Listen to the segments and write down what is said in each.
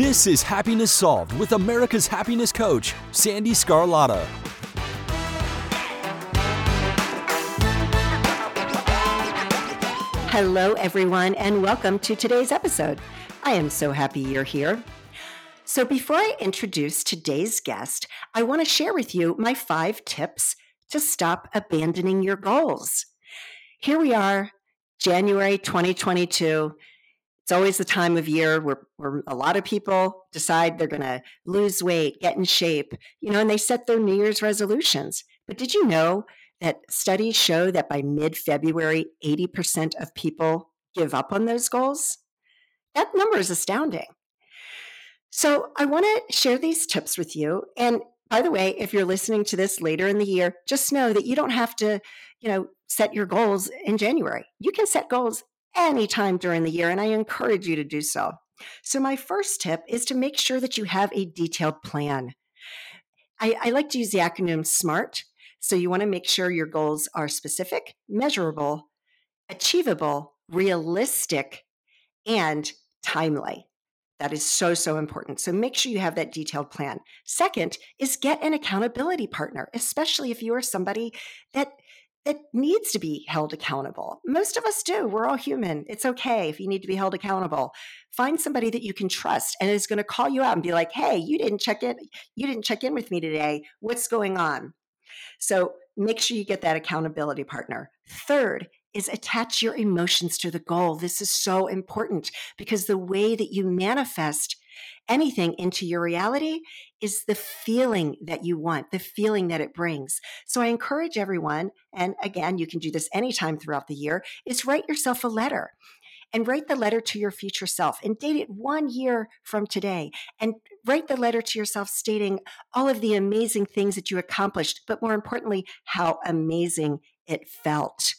This is Happiness Solved with America's happiness coach, Sandee Sgarlata. Hello, everyone, and welcome to today's episode. I am so happy you're here. So, before I introduce today's guest, I want to share with you my five tips to stop abandoning your goals. Here we are, January 2022. It's always the time of year where, where a lot of people decide they're going to lose weight, get in shape, you know, and they set their New Year's resolutions. But did you know that studies show that by mid February, 80% of people give up on those goals? That number is astounding. So I want to share these tips with you. And by the way, if you're listening to this later in the year, just know that you don't have to, you know, set your goals in January. You can set goals anytime during the year, and I encourage you to do so. So, my first tip is to make sure that you have a detailed plan. I, I like to use the acronym SMART. So, you want to make sure your goals are specific, measurable, achievable, realistic, and timely. That is so, so important. So make sure you have that detailed plan. Second is get an accountability partner, especially if you are somebody that that needs to be held accountable. Most of us do. We're all human. It's okay if you need to be held accountable. Find somebody that you can trust and is going to call you out and be like, "Hey, you didn't check in. You didn't check in with me today. What's going on?" So make sure you get that accountability partner. Third is attach your emotions to the goal. This is so important because the way that you manifest anything into your reality is the feeling that you want, the feeling that it brings. So I encourage everyone, and again, you can do this anytime throughout the year, is write yourself a letter and write the letter to your future self and date it one year from today and write the letter to yourself stating all of the amazing things that you accomplished, but more importantly, how amazing it felt.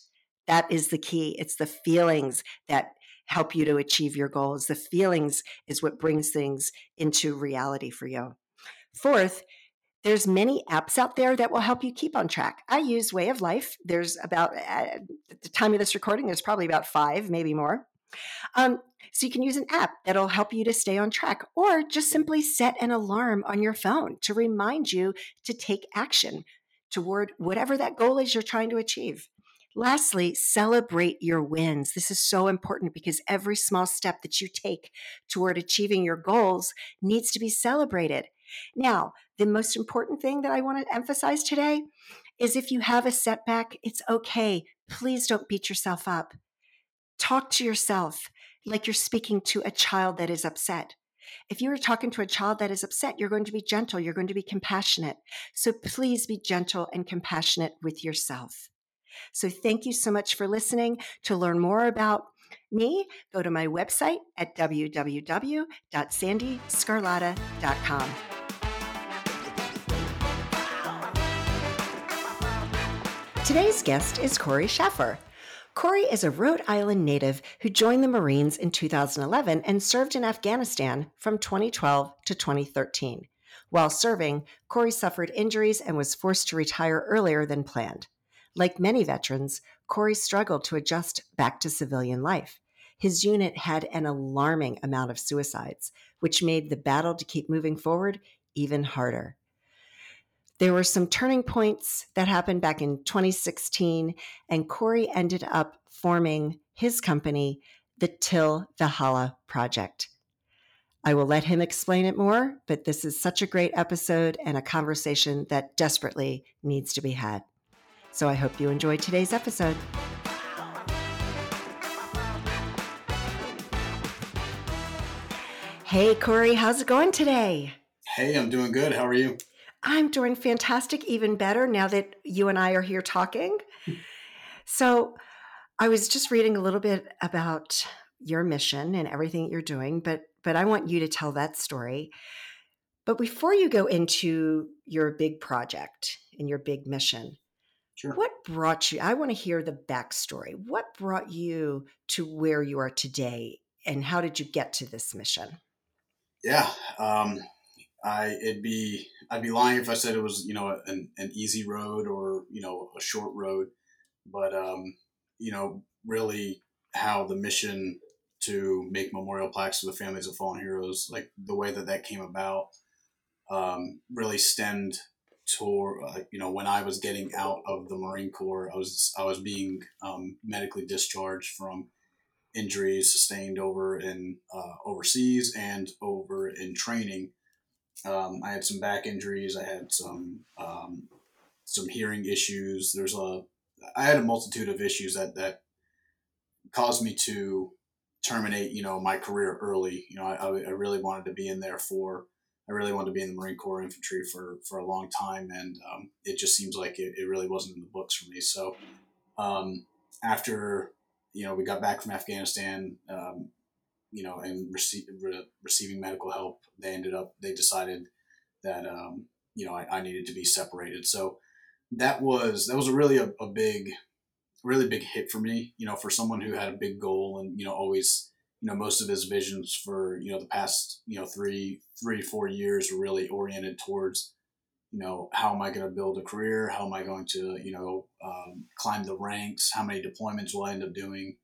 That is the key. It's the feelings that help you to achieve your goals. The feelings is what brings things into reality for you. Fourth, there's many apps out there that will help you keep on track. I use Way of Life. There's about at the time of this recording, there's probably about five, maybe more. Um, so you can use an app that'll help you to stay on track, or just simply set an alarm on your phone to remind you to take action toward whatever that goal is you're trying to achieve. Lastly, celebrate your wins. This is so important because every small step that you take toward achieving your goals needs to be celebrated. Now, the most important thing that I want to emphasize today is if you have a setback, it's okay. Please don't beat yourself up. Talk to yourself like you're speaking to a child that is upset. If you are talking to a child that is upset, you're going to be gentle, you're going to be compassionate. So please be gentle and compassionate with yourself. So thank you so much for listening. To learn more about me, go to my website at www.sandeesgarlata.com. Today's guest is Korey Shaffer. Korey is a Rhode Island native who joined the Marines in 2011 and served in Afghanistan from 2012 to 2013. While serving, Korey suffered injuries and was forced to retire earlier than planned. Like many veterans, Korey struggled to adjust back to civilian life. His unit had an alarming amount of suicides, which made the battle to keep moving forward even harder. There were some turning points that happened back in 2016, and Korey ended up forming his company, the Til Valhalla Project. I will let him explain it more, but this is such a great episode and a conversation that desperately needs to be had. So I hope you enjoyed today's episode. Hey, Korey, how's it going today? Hey, I'm doing good. How are you? I'm doing fantastic, even better now that you and I are here talking. so, I was just reading a little bit about your mission and everything that you're doing, but but I want you to tell that story. But before you go into your big project and your big mission, Sure. what brought you? I want to hear the backstory. What brought you to where you are today, and how did you get to this mission? Yeah. Um, I it'd be I'd be lying if I said it was you know an, an easy road or you know a short road, but um, you know really how the mission to make memorial plaques for the families of fallen heroes. Like the way that that came about um, really stemmed uh, you know when I was getting out of the Marine Corps, I was I was being um, medically discharged from injuries sustained over in uh, overseas and over in training. Um, I had some back injuries. I had some um, some hearing issues. There's a I had a multitude of issues that that caused me to terminate you know my career early. You know I, I really wanted to be in there for I really wanted to be in the Marine Corps infantry for for a long time, and um, it just seems like it, it really wasn't in the books for me. So um, after you know we got back from Afghanistan, um, you know, and rece- re- receiving medical help, they ended up they decided that um, you know I, I, needed to be separated. So that was that was a really a, a big really big hit for me. You know, for someone who had a big goal and you know always you know most of his visions for you know the past you know three three four years were really oriented towards you know how am i going to build a career? How am i going to you know um, climb the ranks? How many deployments will i end up doing?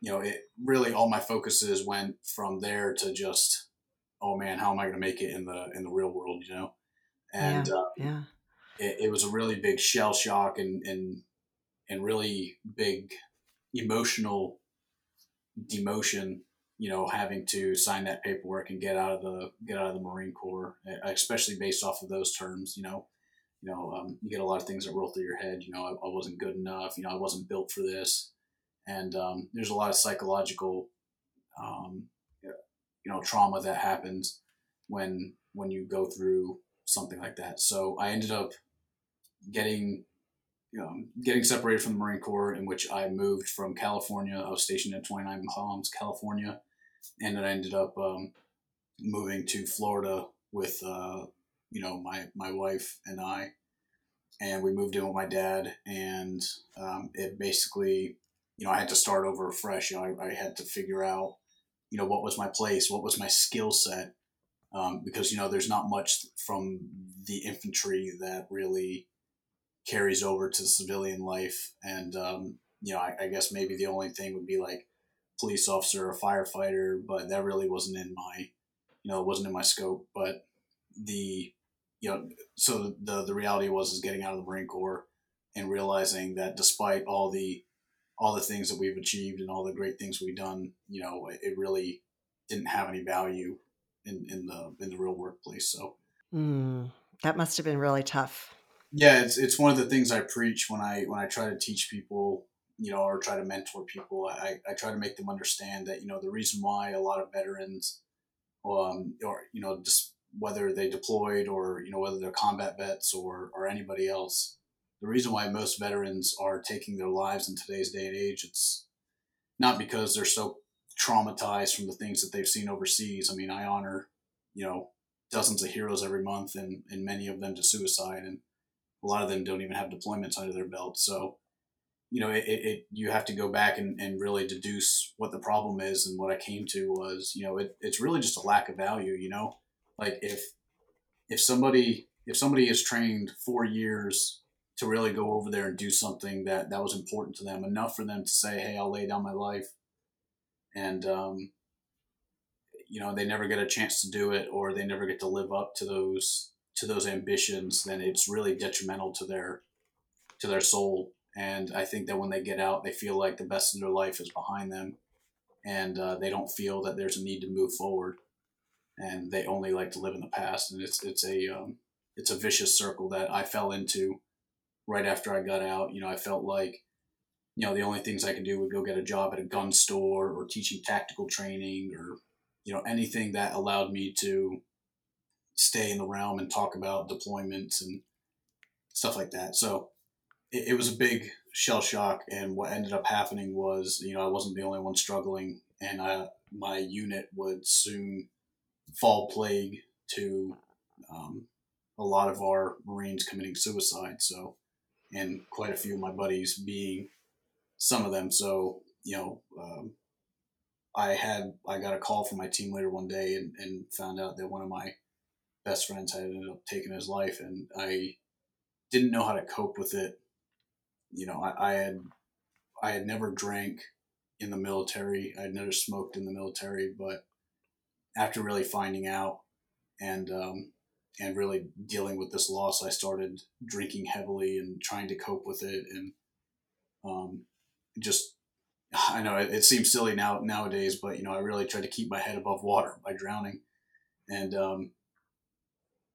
You know it really all my focuses went from there to just oh man how am i going to make it in the in the real world you know? And yeah, uh, yeah. It, it was a really big shell shock and and and really big emotional demotion you know having to sign that paperwork and get out of the get out of the marine corps especially based off of those terms you know? You know um, you get a lot of things that roll through your head you know I, I, wasn't good enough you know i wasn't built for this. And um, there's a lot of psychological um, you know trauma that happens when when you go through something like that. So i ended up getting um, getting separated from the Marine Corps, in which I moved from California. I was stationed at 29 Palms, California, and then I ended up um, moving to Florida with uh, you know my my wife and I, and we moved in with my dad, and um, it basically you know I had to start over fresh. You know, I, I, had to figure out you know what was my place, what was my skill set, um, because you know there's not much from the infantry that really carries over to civilian life. And, um, you know, I, I, guess maybe the only thing would be like police officer or firefighter, but that really wasn't in my, you know, it wasn't in my scope. But the, you know, so the, the reality was is getting out of the Marine Corps and realizing that despite all the, all the things that we've achieved and all the great things we've done, you know, it really didn't have any value in, in the, in the real workplace. So, mm, that must have been really tough yeah it's it's one of the things i preach when i when i try to teach people you know or try to mentor people. I i try to make them understand that you know the reason why a lot of veterans um or you know just whether they deployed or you know whether they're combat vets or or anybody else the reason why most veterans are taking their lives in today's day and age it's not because they're so traumatized from the things that they've seen overseas. I mean i honor you know dozens of heroes every month and and many of them to suicide. And a lot of them don't even have deployments under their belt. So, you know, it, it you have to go back and, and really deduce what the problem is. And what I came to was, you know, it, it's really just a lack of value. You know, like if if somebody if somebody is trained four years to really go over there and do something that that was important to them enough for them to say, "Hey, I'll lay down my life," and um, you know, they never get a chance to do it, or they never get to live up to those to those ambitions, then it's really detrimental to their to their soul. And I think that when they get out, they feel like the best of their life is behind them, and uh, they don't feel that there's a need to move forward, and they only like to live in the past. And it's it's a um, it's a vicious circle that I fell into right after I got out. You know, I felt like you know the only things I could do would go get a job at a gun store or teaching tactical training or you know anything that allowed me to stay in the realm and talk about deployments and stuff like that. So it, it, was a big shell shock. And what ended up happening was, you know, I wasn't the only one struggling, and I, my unit would soon fall plague to um, a lot of our Marines committing suicide. So, and quite a few of my buddies being some of them. So, you know, um, I had I got a call from my team leader one day and, and found out that one of my best friends had ended up taking his life, and I didn't know how to cope with it. You know, I, I had I had never drank in the military. I'd never smoked in the military, but after really finding out and um, and really dealing with this loss, I started drinking heavily and trying to cope with it, and um, just I know it, it, seems silly now nowadays, but you know I really tried to keep my head above water by drowning, and um,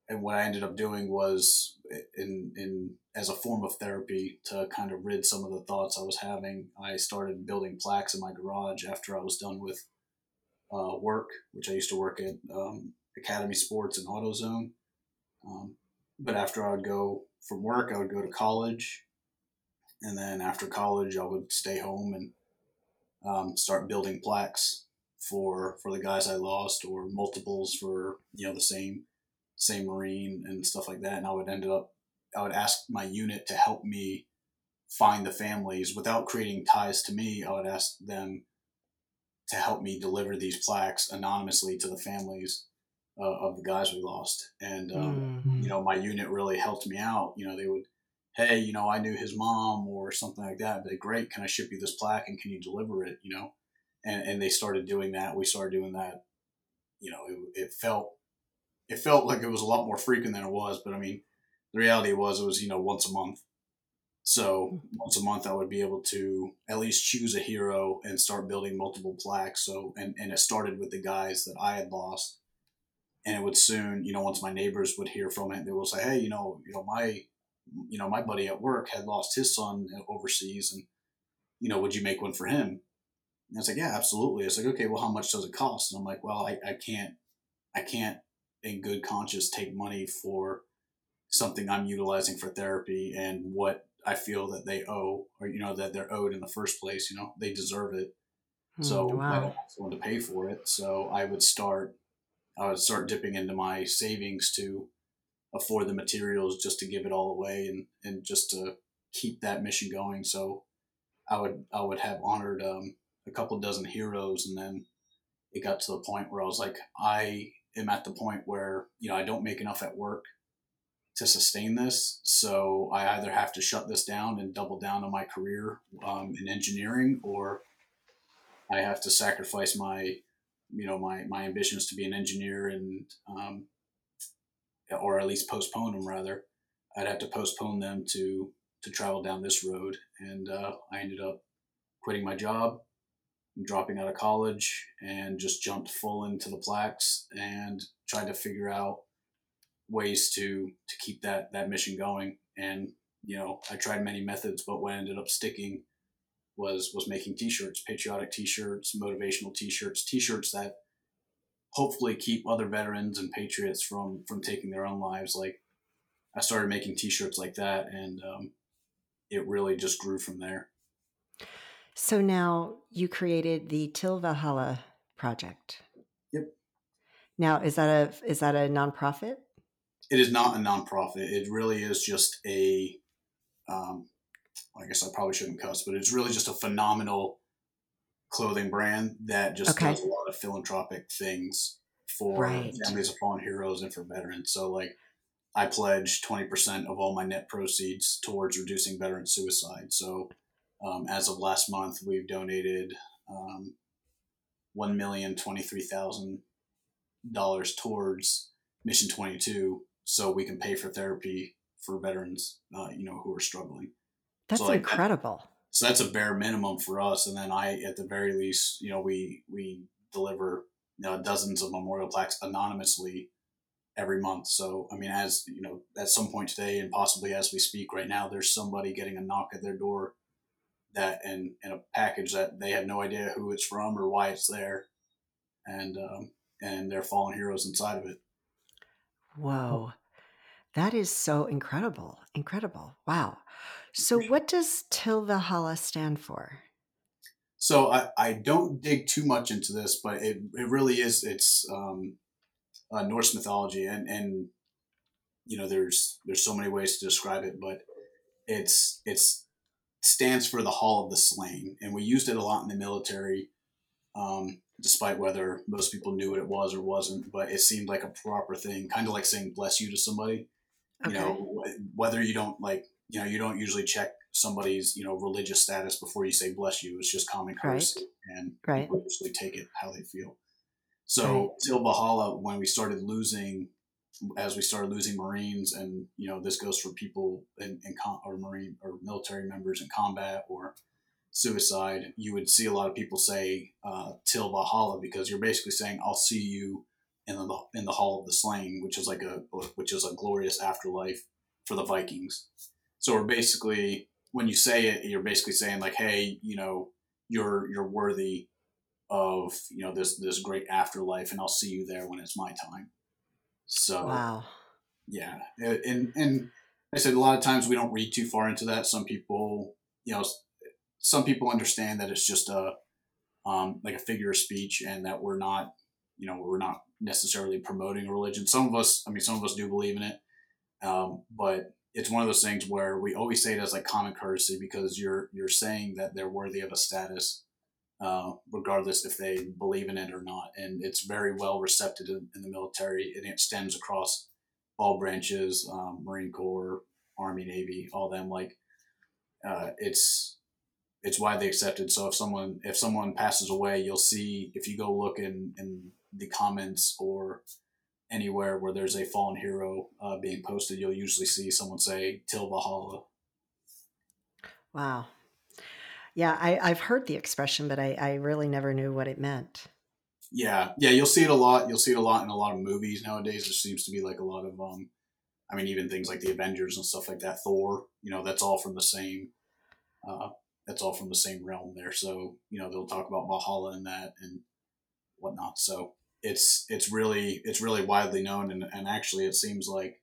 and what I ended up doing was in in as a form of therapy to kind of rid some of the thoughts I was having. I started building plaques in my garage after I was done with uh, work, which I used to work at um, Academy Sports and AutoZone. Um, but after I would go from work, I would go to college, and then after college, I would stay home and um, start building plaques for for the guys I lost, or multiples for you know the same same Marine and stuff like that. And I would end up, I would ask my unit to help me find the families without creating ties to me. I would ask them to help me deliver these plaques anonymously to the families uh, of the guys we lost. And, um, mm-hmm. you know, my unit really helped me out. You know, they would, hey, you know, I knew his mom or something like that. But great, can I ship you this plaque and can you deliver it? You know, and and they started doing that. We started doing that. You know, it, it felt it felt like it was a lot more frequent than it was. But I mean, the reality was it was you know once a month. So mm-hmm. once a month, I would be able to at least choose a hero and start building multiple plaques. So and and it started with the guys that I had lost, and it would soon, you know, once my neighbors would hear from it, they will say, hey, you know, you know my, you know, my buddy at work had lost his son overseas, and you know, would you make one for him? And I was like, yeah, absolutely. It's like, okay, well, how much does it cost? And I'm like, well, I, I can't, I can't in good conscience take money for something I'm utilizing for therapy and what I feel that they owe or you know that they're owed in the first place. You know they deserve it, hmm, so wow. I don't have someone to pay for it. So I would start, I would start dipping into my savings to afford the materials just to give it all away and and just to keep that mission going. So I would I would have honored um, a couple dozen heroes, and then it got to the point where I was like, I am at the point where you know I don't make enough at work to sustain this, so I either have to shut this down and double down on my career um, in engineering, or I have to sacrifice my you know my my ambitions to be an engineer and um, or at least postpone them rather. I'd have to postpone them to to travel down this road, and uh, I ended up quitting my job dropping out of college and just jumped full into the plaques and tried to figure out ways to to keep that that mission going. And you know i tried many methods but what ended up sticking was was making t-shirts patriotic t-shirts motivational t-shirts t-shirts that hopefully keep other veterans and patriots from from taking their own lives. Like i started making t-shirts like that and um, it really just grew from there so now you created the Til Valhalla project. Yep. Now is that a is that a nonprofit? It is not a nonprofit. It really is just a. Um, I guess I probably shouldn't cuss, but it's really just a phenomenal clothing brand that just okay. does a lot of philanthropic things for right. families of fallen heroes and for veterans. So like I pledge 20% of all my net proceeds towards reducing veteran suicide. So um, as of last month, we've donated um, one million twenty three thousand dollars towards Mission Twenty Two, so we can pay for therapy for veterans, uh, you know, who are struggling. That's so, like, incredible. That, so that's a bare minimum for us, and then I, at the very least, you know, we we deliver you know, dozens of memorial plaques anonymously every month. So, I mean, as you know, at some point today, and possibly as we speak right now, there's somebody getting a knock at their door that in, in a package that they have no idea who it's from or why it's there, and um, and they're fallen heroes inside of it. Whoa, that is so incredible! Incredible! Wow. So, what does Til Valhalla stand for? So I, I don't dig too much into this, but it, it really is it's um, uh, Norse mythology, and and you know there's there's so many ways to describe it, but it's it's stands for the Hall of the Slain, and we used it a lot in the military, um, despite whether most people knew what it was or wasn't. But it seemed like a proper thing, kind of like saying "bless you" to somebody. Okay. You know, whether you don't like, you know, you don't usually check somebody's you know religious status before you say bless you. It's just common courtesy, right. and right. people usually take it how they feel. So right. till Valhalla, when we started losing, as we started losing Marines, and you know this goes for people in, in com- or Marine or military members in combat or suicide, you would see a lot of people say uh, till Valhalla because you're basically saying I'll see you in the in the Hall of the Slain, which is like a which is a glorious afterlife for the Vikings. So we're basically when you say it, you're basically saying like, hey, you know, you're you're worthy of you know this this great afterlife, and I'll see you there when it's my time. So wow, yeah, and and I said a lot of times we don't read too far into that. Some people, you know, some people understand that it's just a um, like a figure of speech, and that we're not, you know, we're not necessarily promoting a religion. Some of us, I mean, some of us do believe in it, um, but it's one of those things where we always say it as like common courtesy because you're you're saying that they're worthy of a status, uh, regardless if they believe in it or not. And it's very well received in, in the military. It extends across all branches, um, Marine Corps, Army, Navy, all them. Like uh, it's it's widely accepted. So if someone if someone passes away, you'll see if you go look in in the comments or anywhere where there's a fallen hero uh, being posted, you'll usually see someone say "Till Valhalla." Wow. Yeah, I, I've heard the expression, but I, I really never knew what it meant. Yeah, yeah, you'll see it a lot. You'll see it a lot in a lot of movies nowadays. There seems to be like a lot of, um, I mean, even things like the Avengers and stuff like that. Thor, you know, that's all from the same, uh, that's all from the same realm there. So you know, they'll talk about Valhalla and that and whatnot. So it's it's really it's really widely known, and, and actually, it seems like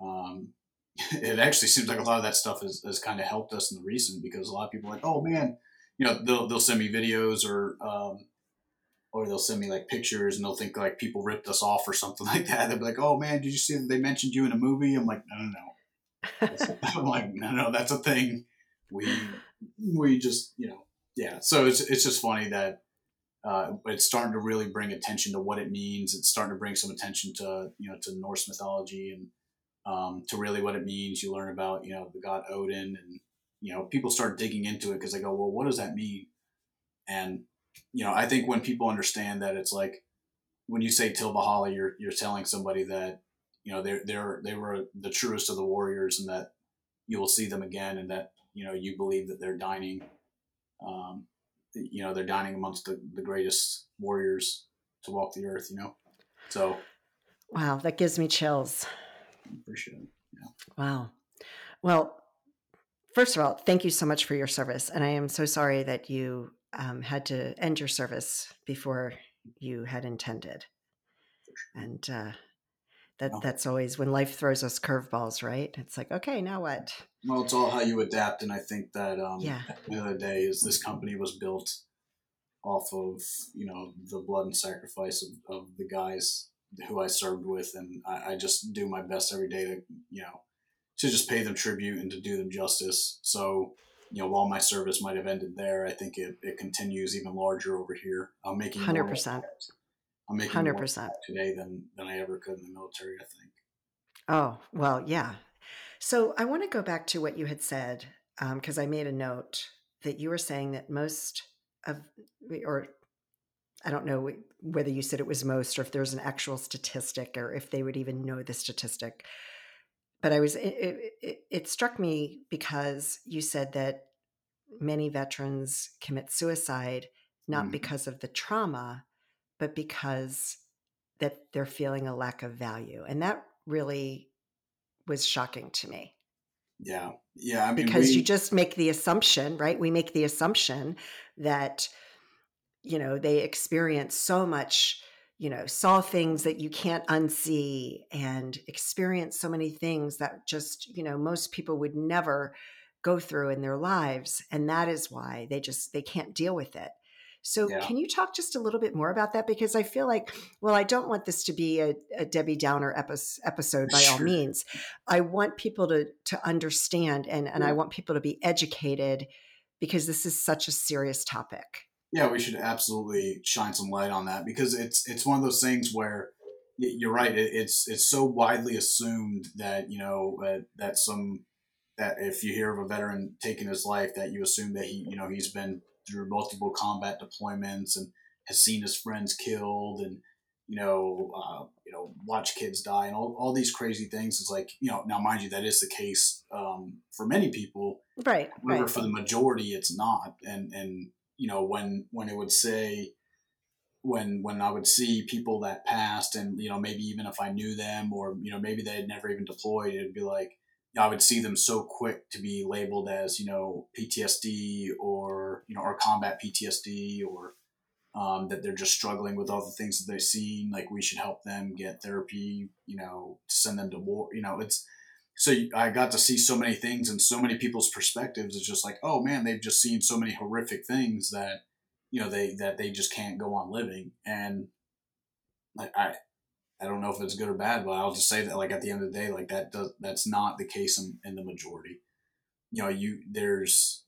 um, it actually seems like a lot of that stuff has, has kind of helped us in the recent because a lot of people are like, oh man, you know, they'll they'll send me videos or um, or they'll send me like pictures and they'll think like people ripped us off or something like that. They'll be like, oh man, did you see that they mentioned you in a movie? I'm like, no, no, no. I'm like, no, no, that's a thing. We we just you know yeah. So it's it's just funny that uh, it's starting to really bring attention to what it means. It's starting to bring some attention to you know to Norse mythology and um, to really what it means. You learn about you know the god Odin, and you know people start digging into it because they go, well, what does that mean? And you know, I think when people understand that it's like when you say Till Valhalla, you're you're telling somebody that you know they're they're they were the truest of the warriors, and that you will see them again, and that you know you believe that they're dining. Um, you know they're dining amongst the, the greatest warriors to walk the earth you know so wow that gives me chills appreciate it yeah. wow well first of all thank you so much for your service and i am so sorry that you um, had to end your service before you had intended and uh, that that's always when life throws us curveballs, right? It's like, okay, now what? Well, it's all how you adapt, and I think that um, yeah. the other day is this company was built off of you know the blood and sacrifice of, of the guys who I served with, and I, I just do my best every day to you know to just pay them tribute and to do them justice. So you know, while my service might have ended there, I think it, it continues even larger over here. I'm making hundred percent. I'm making 100% today than than I ever could in the military. I think. Oh well, yeah. So I want to go back to what you had said because um, I made a note that you were saying that most of, or I don't know whether you said it was most or if there's an actual statistic or if they would even know the statistic. But I was, it, it, it struck me because you said that many veterans commit suicide not mm. because of the trauma, but because that they're feeling a lack of value. And that really was shocking to me. Yeah. Yeah. I mean, because we... you just make the assumption, right? We make the assumption that, you know, they experience so much, you know, saw things that you can't unsee and experience so many things that just, you know, most people would never go through in their lives. And that is why they just, they can't deal with it. So, yeah. can you talk just a little bit more about that? Because I feel like, well, I don't want this to be a, a Debbie Downer epi- episode by sure. all means. I want people to to understand, and and. I mm-hmm. want people to be educated because this is such a serious topic. Yeah, we should absolutely shine some light on that because it's it's one of those things where you're right. it's it's so widely assumed that you know uh, that some that if you hear of a veteran taking his life, that you assume that he, you know, he's been through multiple combat deployments and has seen his friends killed and you know, uh, you know, watch kids die and all, all these crazy things. It's like, you know, now mind you, that is the case um, for many people. Right. However, right. for the majority, it's not. And and you know, when when it would say, when when I would see people that passed, and you know, maybe even if I knew them, or you know, maybe they had never even deployed, it'd be like, I would see them so quick to be labeled as you know PTSD or you know or combat PTSD or um, that they're just struggling with all the things that they've seen. Like we should help them get therapy, you know, send them to war. You know, it's so I got to see so many things and so many people's perspectives. It's just like, oh man, they've just seen so many horrific things that you know they that they just can't go on living. And like I, I don't know if it's good or bad, but I'll just say that like at the end of the day, like that does that's not the case in, in the majority. You know, you there's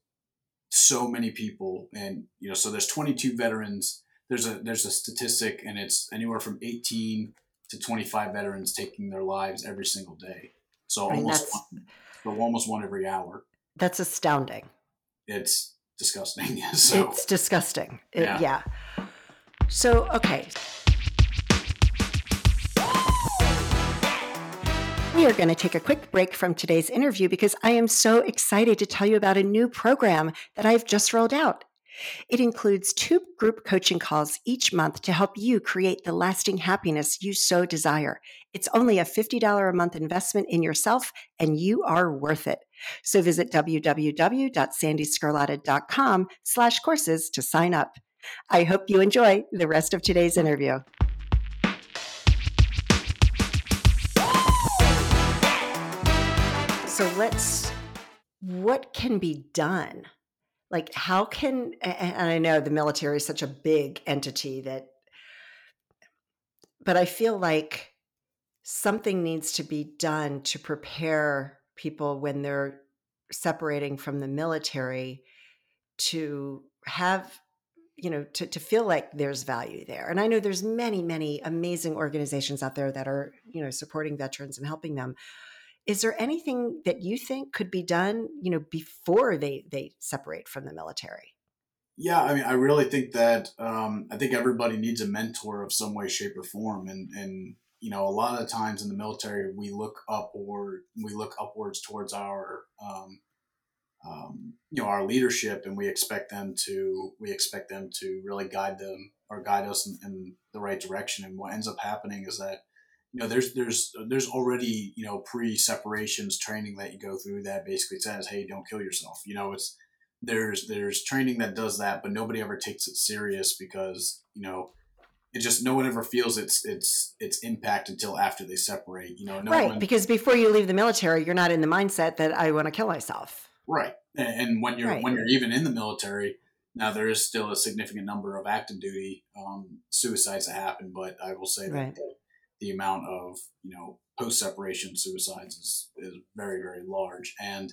so many people and you know so there's 22 veterans there's a there's a statistic and it's anywhere from 18 to 25 veterans taking their lives every single day so I mean, almost one, so almost one every hour That's astounding. it's disgusting so It's disgusting. It- Yeah. yeah. So, okay. We are going to take a quick break from today's interview because I am so excited to tell you about a new program that I've just rolled out. It includes two group coaching calls each month to help you create the lasting happiness you so desire. It's only a $50 a month investment in yourself, and you are worth it. So visit www.sandeesgarlata.com slash courses to sign up. I hope you enjoy the rest of today's interview. So let's, what can be done? Like, how can, and I know the military is such a big entity that, but I feel like something needs to be done to prepare people when they're separating from the military to have you know to, to feel like there's value there. And i know there's many many amazing organizations out there that are you know supporting veterans and helping them is there anything that you think could be done you know before they they separate from the military? Yeah i mean i really think that um, i think everybody needs a mentor of some way shape or form and and you know a lot of times in the military we look up or we look upwards towards our um, um, you know our leadership and we expect them to we expect them to really guide them or guide us in, in the right direction. And what ends up happening is that you know there's there's there's already you know pre separations training that you go through that basically says hey don't kill yourself you know it's there's there's training that does that but nobody ever takes it serious because you know it just no one ever feels its its its impact until after they separate you know no right one, because before you leave the military you're not in the mindset that i want to kill myself Right. And, when you're Right. when you're even in the military, now there is still a significant number of active duty um, suicides that happen, but I will say Right. that the, amount of you know post separation suicides is is very very large, and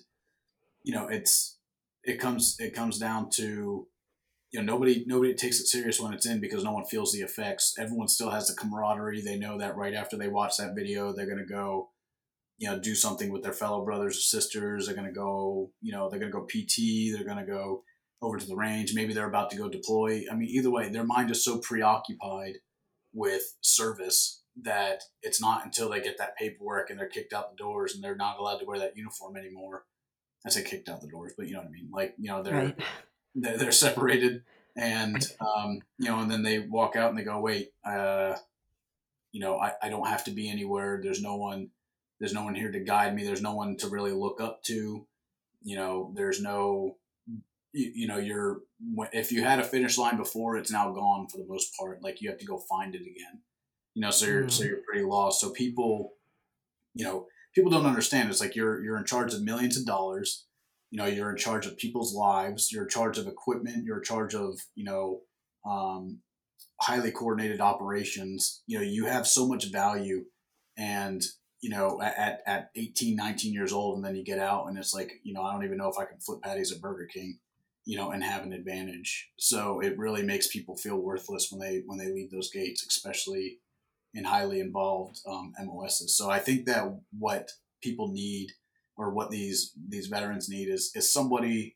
you know it's it comes it comes down to you know nobody nobody takes it serious when it's in because no one feels the effects. Everyone still has the camaraderie. They know that right after they watch that video, they're gonna go you know do something with their fellow brothers or sisters they're going to go you know they're going to go pt they're going to go over to the range maybe they're about to go deploy i mean either way their mind is so preoccupied with service that it's not until they get that paperwork and they're kicked out the doors and they're not allowed to wear that uniform anymore. I say kicked out the doors but you know what i mean. Like you know they're right. they're, they're separated and um, you know and then they walk out and they go wait uh, you know I, I don't have to be anywhere. There's no one there's no one here to guide me. There's no one to really look up to. You know there's no you, you know you're if you had a finish line before it's now gone for the most part. Like you have to go find it again you know so you're so Mm. you're pretty lost. So people you know people don't understand. It's like you're you're in charge of millions of dollars. You know you're in charge of people's lives. You're in charge of equipment. You're in charge of you know um, highly coordinated operations. You know you have so much value and you know at, at 18 19 years old and then you get out and it's like you know i don't even know if i can flip patties at burger king you know and have an advantage. So it really makes people feel worthless when they when they leave those gates especially in highly involved um, mos's so i think that what people need or what these these veterans need is is somebody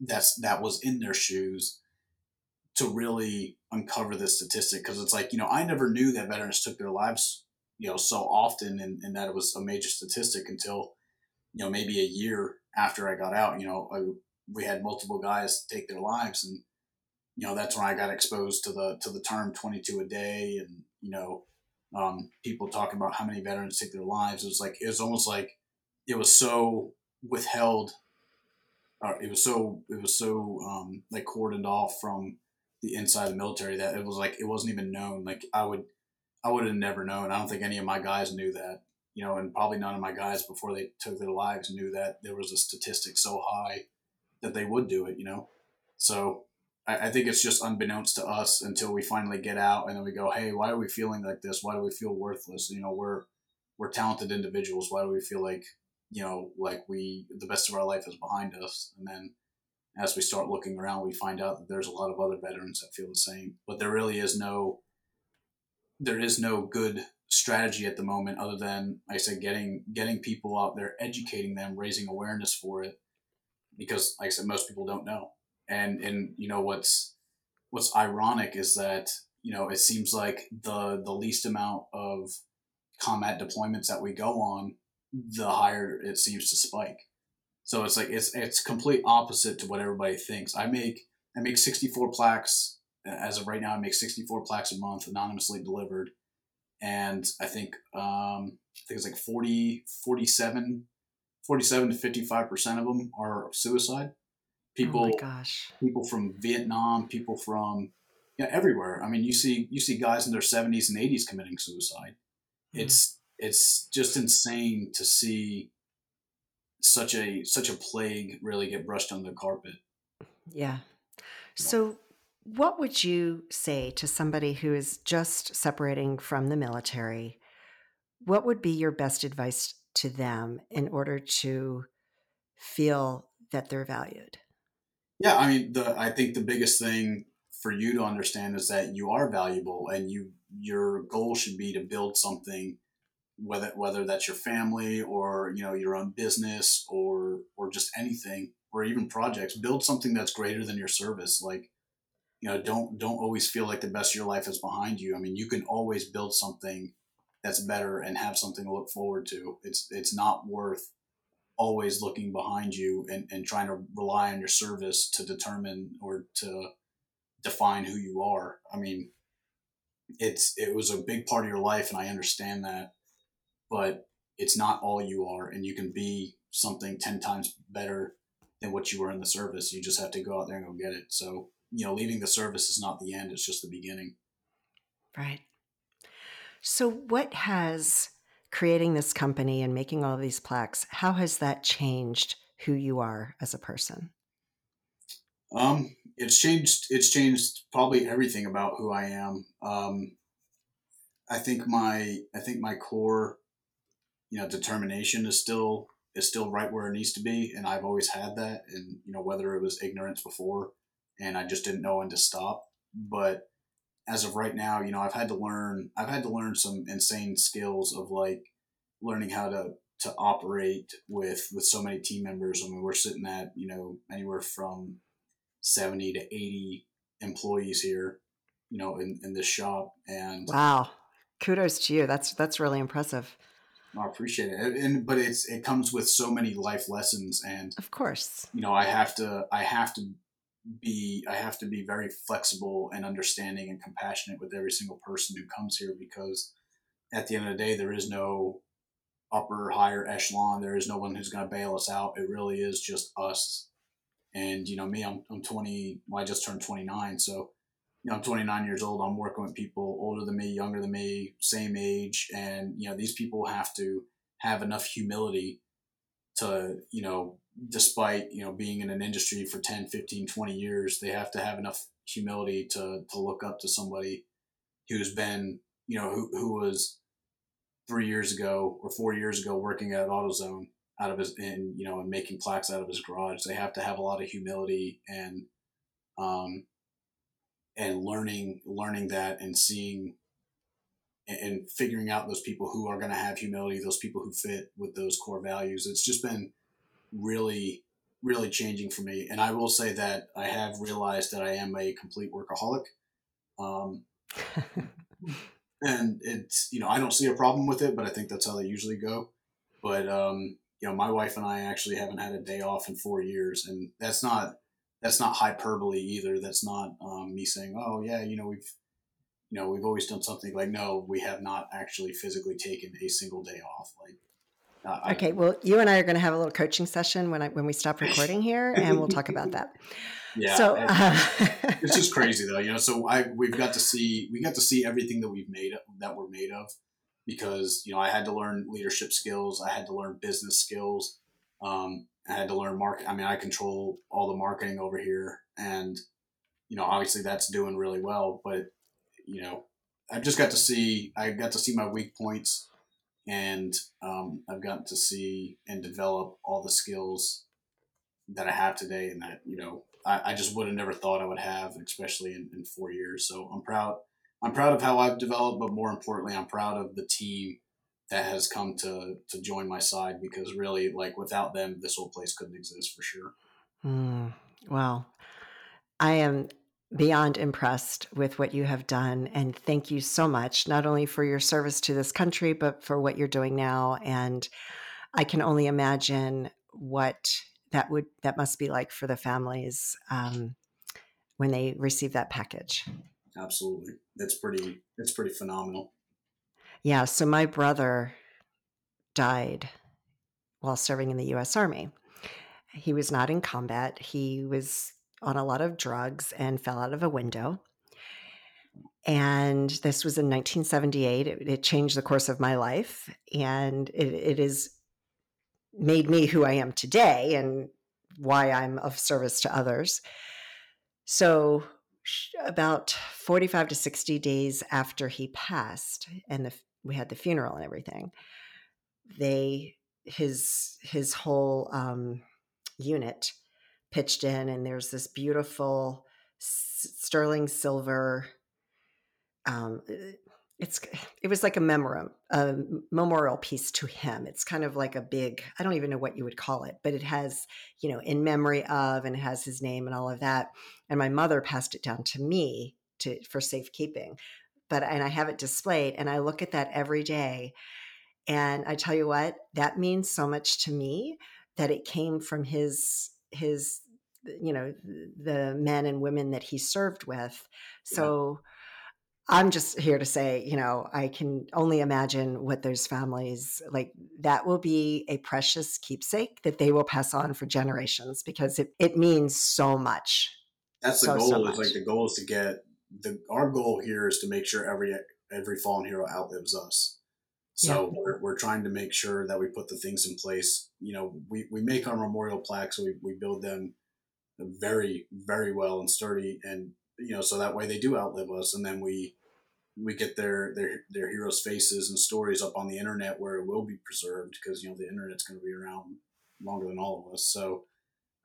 that's that was in their shoes to really uncover this statistic. Because it's like you know I never knew that veterans took their lives you know so often and, and that it was a major statistic until you know maybe a year after I got out you know I, we had multiple guys take their lives and you know that's when I got exposed to the to the term 22 a day and you know um, people talking about how many veterans take their lives it was like it was almost like it was so withheld uh, it was so it was so um, like cordoned off from the inside of the military that it was like it wasn't even known. Like I would I would have never known. I don't think any of my guys knew that. You know, and probably none of my guys before they took their lives knew that there was a statistic so high that they would do it. You know, so I, I think it's just unbeknownst to us until we finally get out and then we go, hey, why are we feeling like this? Why do we feel worthless? You know, we're we're talented individuals. Why do we feel like you know like we the best of our life is behind us? And then as we start looking around, we find out that there's a lot of other veterans that feel the same. But there really is no there is no good strategy at the moment other than like I said getting getting people out there, educating them, raising awareness for it. Because like I said, most people don't know. And and you know what's what's ironic is that, you know, it seems like the the least amount of combat deployments that we go on, the higher it seems to spike. So it's like it's it's complete opposite to what everybody thinks. I make I make 64 plaques as of right now. I make 64 plaques a month anonymously delivered, and I think um, I think it's like 40 47 47 to 55 percent of them are suicide. People, oh people from Vietnam, people from yeah everywhere. I mean, you see you see guys in their 70s and 80s committing suicide. Mm. It's it's just insane to see such a such a plague really get brushed under the carpet. Yeah. So what would you say to somebody who is just separating from the military? What would be your best advice to them in order to feel that they're valued? Yeah, I mean, the I think the biggest thing for you to understand is that you are valuable and you your goal should be to build something whether whether that's your family or you know your own business or or just anything or even projects build something that's greater than your service. Like you know don't don't always feel like the best of your life is behind you. I mean you can always build something that's better and have something to look forward to. It's it's not worth always looking behind you and, and trying to rely on your service to determine or to define who you are. I mean it's it was a big part of your life and i understand that but it's not all you are and you can be something 10 times better than what you were in the service. You just have to go out there and go get it. So you know leaving the service is not the end it's just the beginning. Right. So what has creating this company and making all of these plaques how has that changed who you are as a person? Um it's changed it's changed probably everything about who i am. Um i think my i think my core you know determination is still is still right where it needs to be and i've always had that and you know whether it was ignorance before and i just didn't know when to stop but as of right now you know i've had to learn i've had to learn some insane skills of like learning how to to operate with with so many team members. I mean we're sitting at you know anywhere from 70 to 80 employees here you know in, in this shop and wow. Kudos to you. That's that's really impressive. I appreciate it, and but it's it comes with so many life lessons, and of course, you know, I have to I have to be I have to be very flexible and understanding and compassionate with every single person who comes here because at the end of the day, there is no upper higher echelon. There is no one who's going to bail us out. It really is just us. And you know, me, I'm I'm 20. Well, I just turned 29, so you know, I'm 29 years old. I'm working with people older than me, younger than me, same age, and you know, these people have to have enough humility to, you know, despite, you know, being in an industry for 10, 15, 20 years, they have to have enough humility to to look up to somebody who's been, you know, who who was 3 years ago or 4 years ago working at AutoZone out of his in, you know, and making plaques out of his garage. They have to have a lot of humility and um and learning learning that and seeing and, and figuring out those people who are going to have humility, those people who fit with those core values. It's just been really, really changing for me. And I will say that I have realized that I am a complete workaholic. Um, and it's, you know, I don't see a problem with it, but I think that's how they usually go. But, um, you know, my wife and I actually haven't had a day off in four years, and that's not that's not hyperbole either. That's not um, me saying, "Oh yeah, you know we've you know we've always done something." Like, no, we have not actually physically taken a single day off. Like, uh, okay, well, you and I are going to have a little coaching session when I when we stop recording here, and we'll talk about that. Yeah, so uh, it's just crazy though, you know. So I we've got to see we got to see everything that we've made that we're made of because you know I had to learn leadership skills, I had to learn business skills, um, I had to learn market. I mean, I control all the marketing over here, and you know, obviously that's doing really well. But you know, I've just got to see. I got to see my weak points, and um, I've gotten to see and develop all the skills that I have today, and that you know, I, I just would have never thought I would have, especially in, in four years. So I'm proud I'm proud of how I've developed, but more importantly, I'm proud of the team that has come to to join my side because really, like without them, this whole place couldn't exist for sure. Mm, well, I am beyond impressed with what you have done, and thank you so much, not only for your service to this country, but for what you're doing now. And I can only imagine what that would that must be like for the families um, when they receive that package absolutely. It's pretty it's pretty phenomenal. Yeah, so my brother died while serving in the US Army. He was not in combat. He was on a lot of drugs and fell out of a window. And this was in 1978. It, it changed the course of my life. And it, it has made me who I am today and why I'm of service to others. So about 45 to 60 days after he passed and the, we had the funeral and everything they his his whole um, unit pitched in and there's this beautiful sterling silver um, it's it was like a memoriam a memorial piece to him. It's kind of like a big i don't even know what you would call it but it has you know in memory of and it has his name and all of that. And my mother passed it down to me to for safekeeping. But and i have it displayed and i look at that every day. And i tell you what that means so much to me that it came from his his you know the men and women that he served with so yeah I'm just here to say, you know, I can only imagine what those families like. That will be a precious keepsake that they will pass on for generations because it, it means so much. That's the so, goal. So is like the goal is to get the our goal here is to make sure every every fallen hero outlives us. So yeah. we're, we're trying to make sure that we put the things in place. You know, we, we make our memorial plaques, we, we build them very, very well and sturdy and you know, so that way they do outlive us and then we we get their their their heroes' faces and stories up on the internet where it will be preserved because you know the internet's going to be around longer than all of us. So,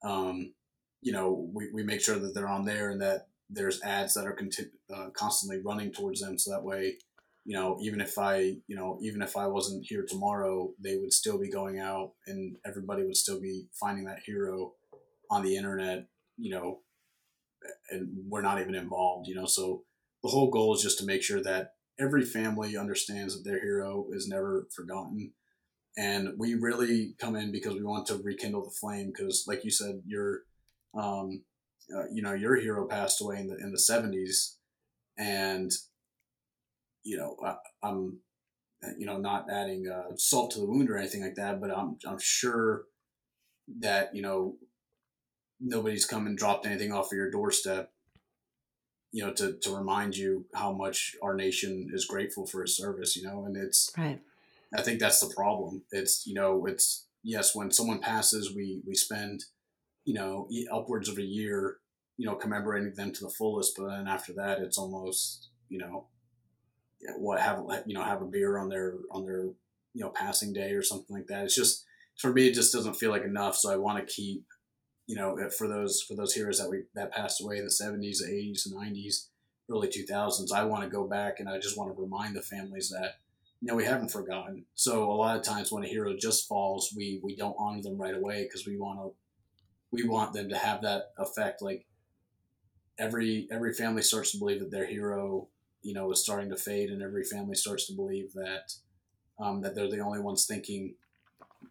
um, you know, we, we make sure that they're on there and that there's ads that are conti- uh, constantly running towards them. So that way, you know, even if I, you know, even if I wasn't here tomorrow, they would still be going out and everybody would still be finding that hero on the internet, you know, and we're not even involved, you know, so the whole goal is just to make sure that every family understands that their hero is never forgotten. And we really come in because we want to rekindle the flame. Because, like you said, your, um, uh, you know, your hero passed away in the in the seventies, and you know, I, am you know, not adding uh, salt to the wound or anything like that, but I'm I'm sure that you know nobody's come and dropped anything off of your doorstep you know, to, to remind you how much our nation is grateful for his service, you know, and it's, right. I think that's the problem. It's, you know, it's, yes, when someone passes, we, we spend, you know, upwards of a year, you know, commemorating them to the fullest. But then after that, it's almost, you know, what have, you know, have a beer on their, on their, you know, passing day or something like that. It's just, for me, it just doesn't feel like enough. So I want to keep, you know, for those for those heroes that we that passed away in the seventies, eighties, nineties, early 2000s. I want to go back and I just want to remind the families that you know we haven't forgotten. So a lot of times when a hero just falls, we we don't honor them right away because we want to we want them to have that effect. Like every every family starts to believe that their hero you know is starting to fade, and every family starts to believe that um, that they're the only ones thinking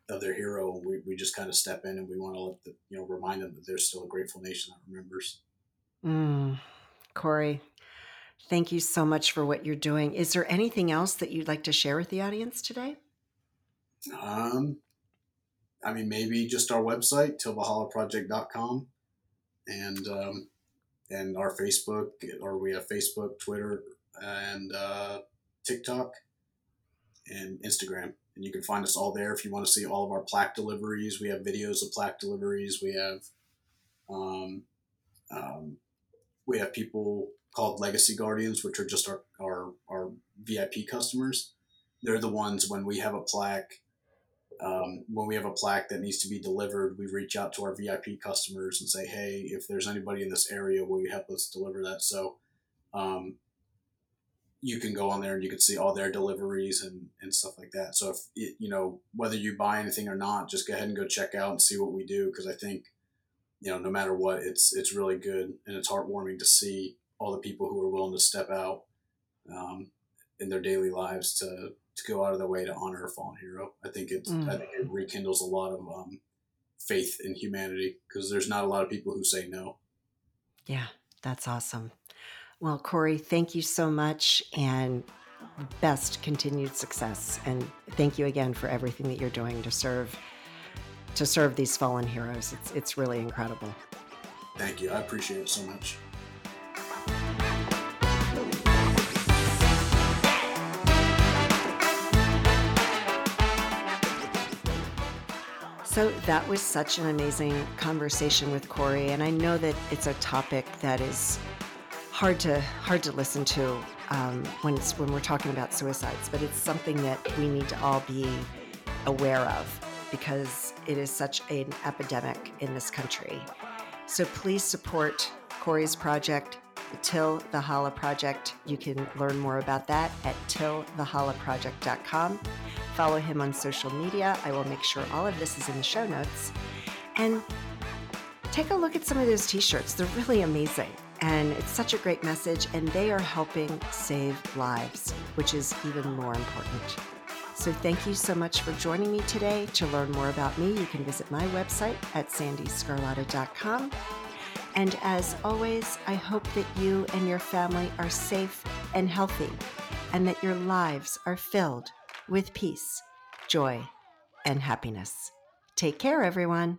of their hero. We, we just kind of step in and we want to let the, you know remind them that there's still a grateful nation that remembers. Mm, Korey, thank you so much for what you're doing. Is there anything else that you'd like to share with the audience today? Um, I mean, maybe just our website, tilvalhallaproject.com, and um, and our Facebook, or we have Facebook, Twitter, and uh, TikTok, and Instagram. And you can find us all there if you want to see all of our plaque deliveries. We have videos of plaque deliveries. We have um, um, we have people called Legacy Guardians, which are just our, our, our VIP customers. They're the ones when we have a plaque, um, when we have a plaque that needs to be delivered, we reach out to our VIP customers and say, hey, if there's anybody in this area, will you help us deliver that? So um, you can go on there and you can see all their deliveries and, and stuff like that. So if it, you know whether you buy anything or not, just go ahead and go check out and see what we do because I think you know, no matter what, it's it's really good and it's heartwarming to see all the people who are willing to step out um, in their daily lives to to go out of their way to honor a fallen hero. I think it mm. I think it rekindles a lot of um, faith in humanity because there's not a lot of people who say no. Yeah, that's awesome. Well, Korey, thank you so much and best continued success. And thank you again for everything that you're doing to serve to serve these fallen heroes. It's, it's really incredible. Thank you. I appreciate it so much. So that was such an amazing conversation with Korey, and I know that it's a topic that is hard to hard to listen to um, when when we're talking about suicides, but it's something that we need to all be aware of because it is such an epidemic in this country. So please support Korey's project, the Til Valhalla Project. You can learn more about that at tilvalhallaproject.com. Follow him on social media. I will make sure all of this is in the show notes. And take a look at some of those t shirts. They're really amazing. And it's such a great message, and they are helping save lives, which is even more important. So thank you so much for joining me today. To learn more about me, you can visit my website at sandeesgarlata.com. And as always, I hope that you and your family are safe and healthy, and that your lives are filled with peace, joy, and happiness. Take care, everyone.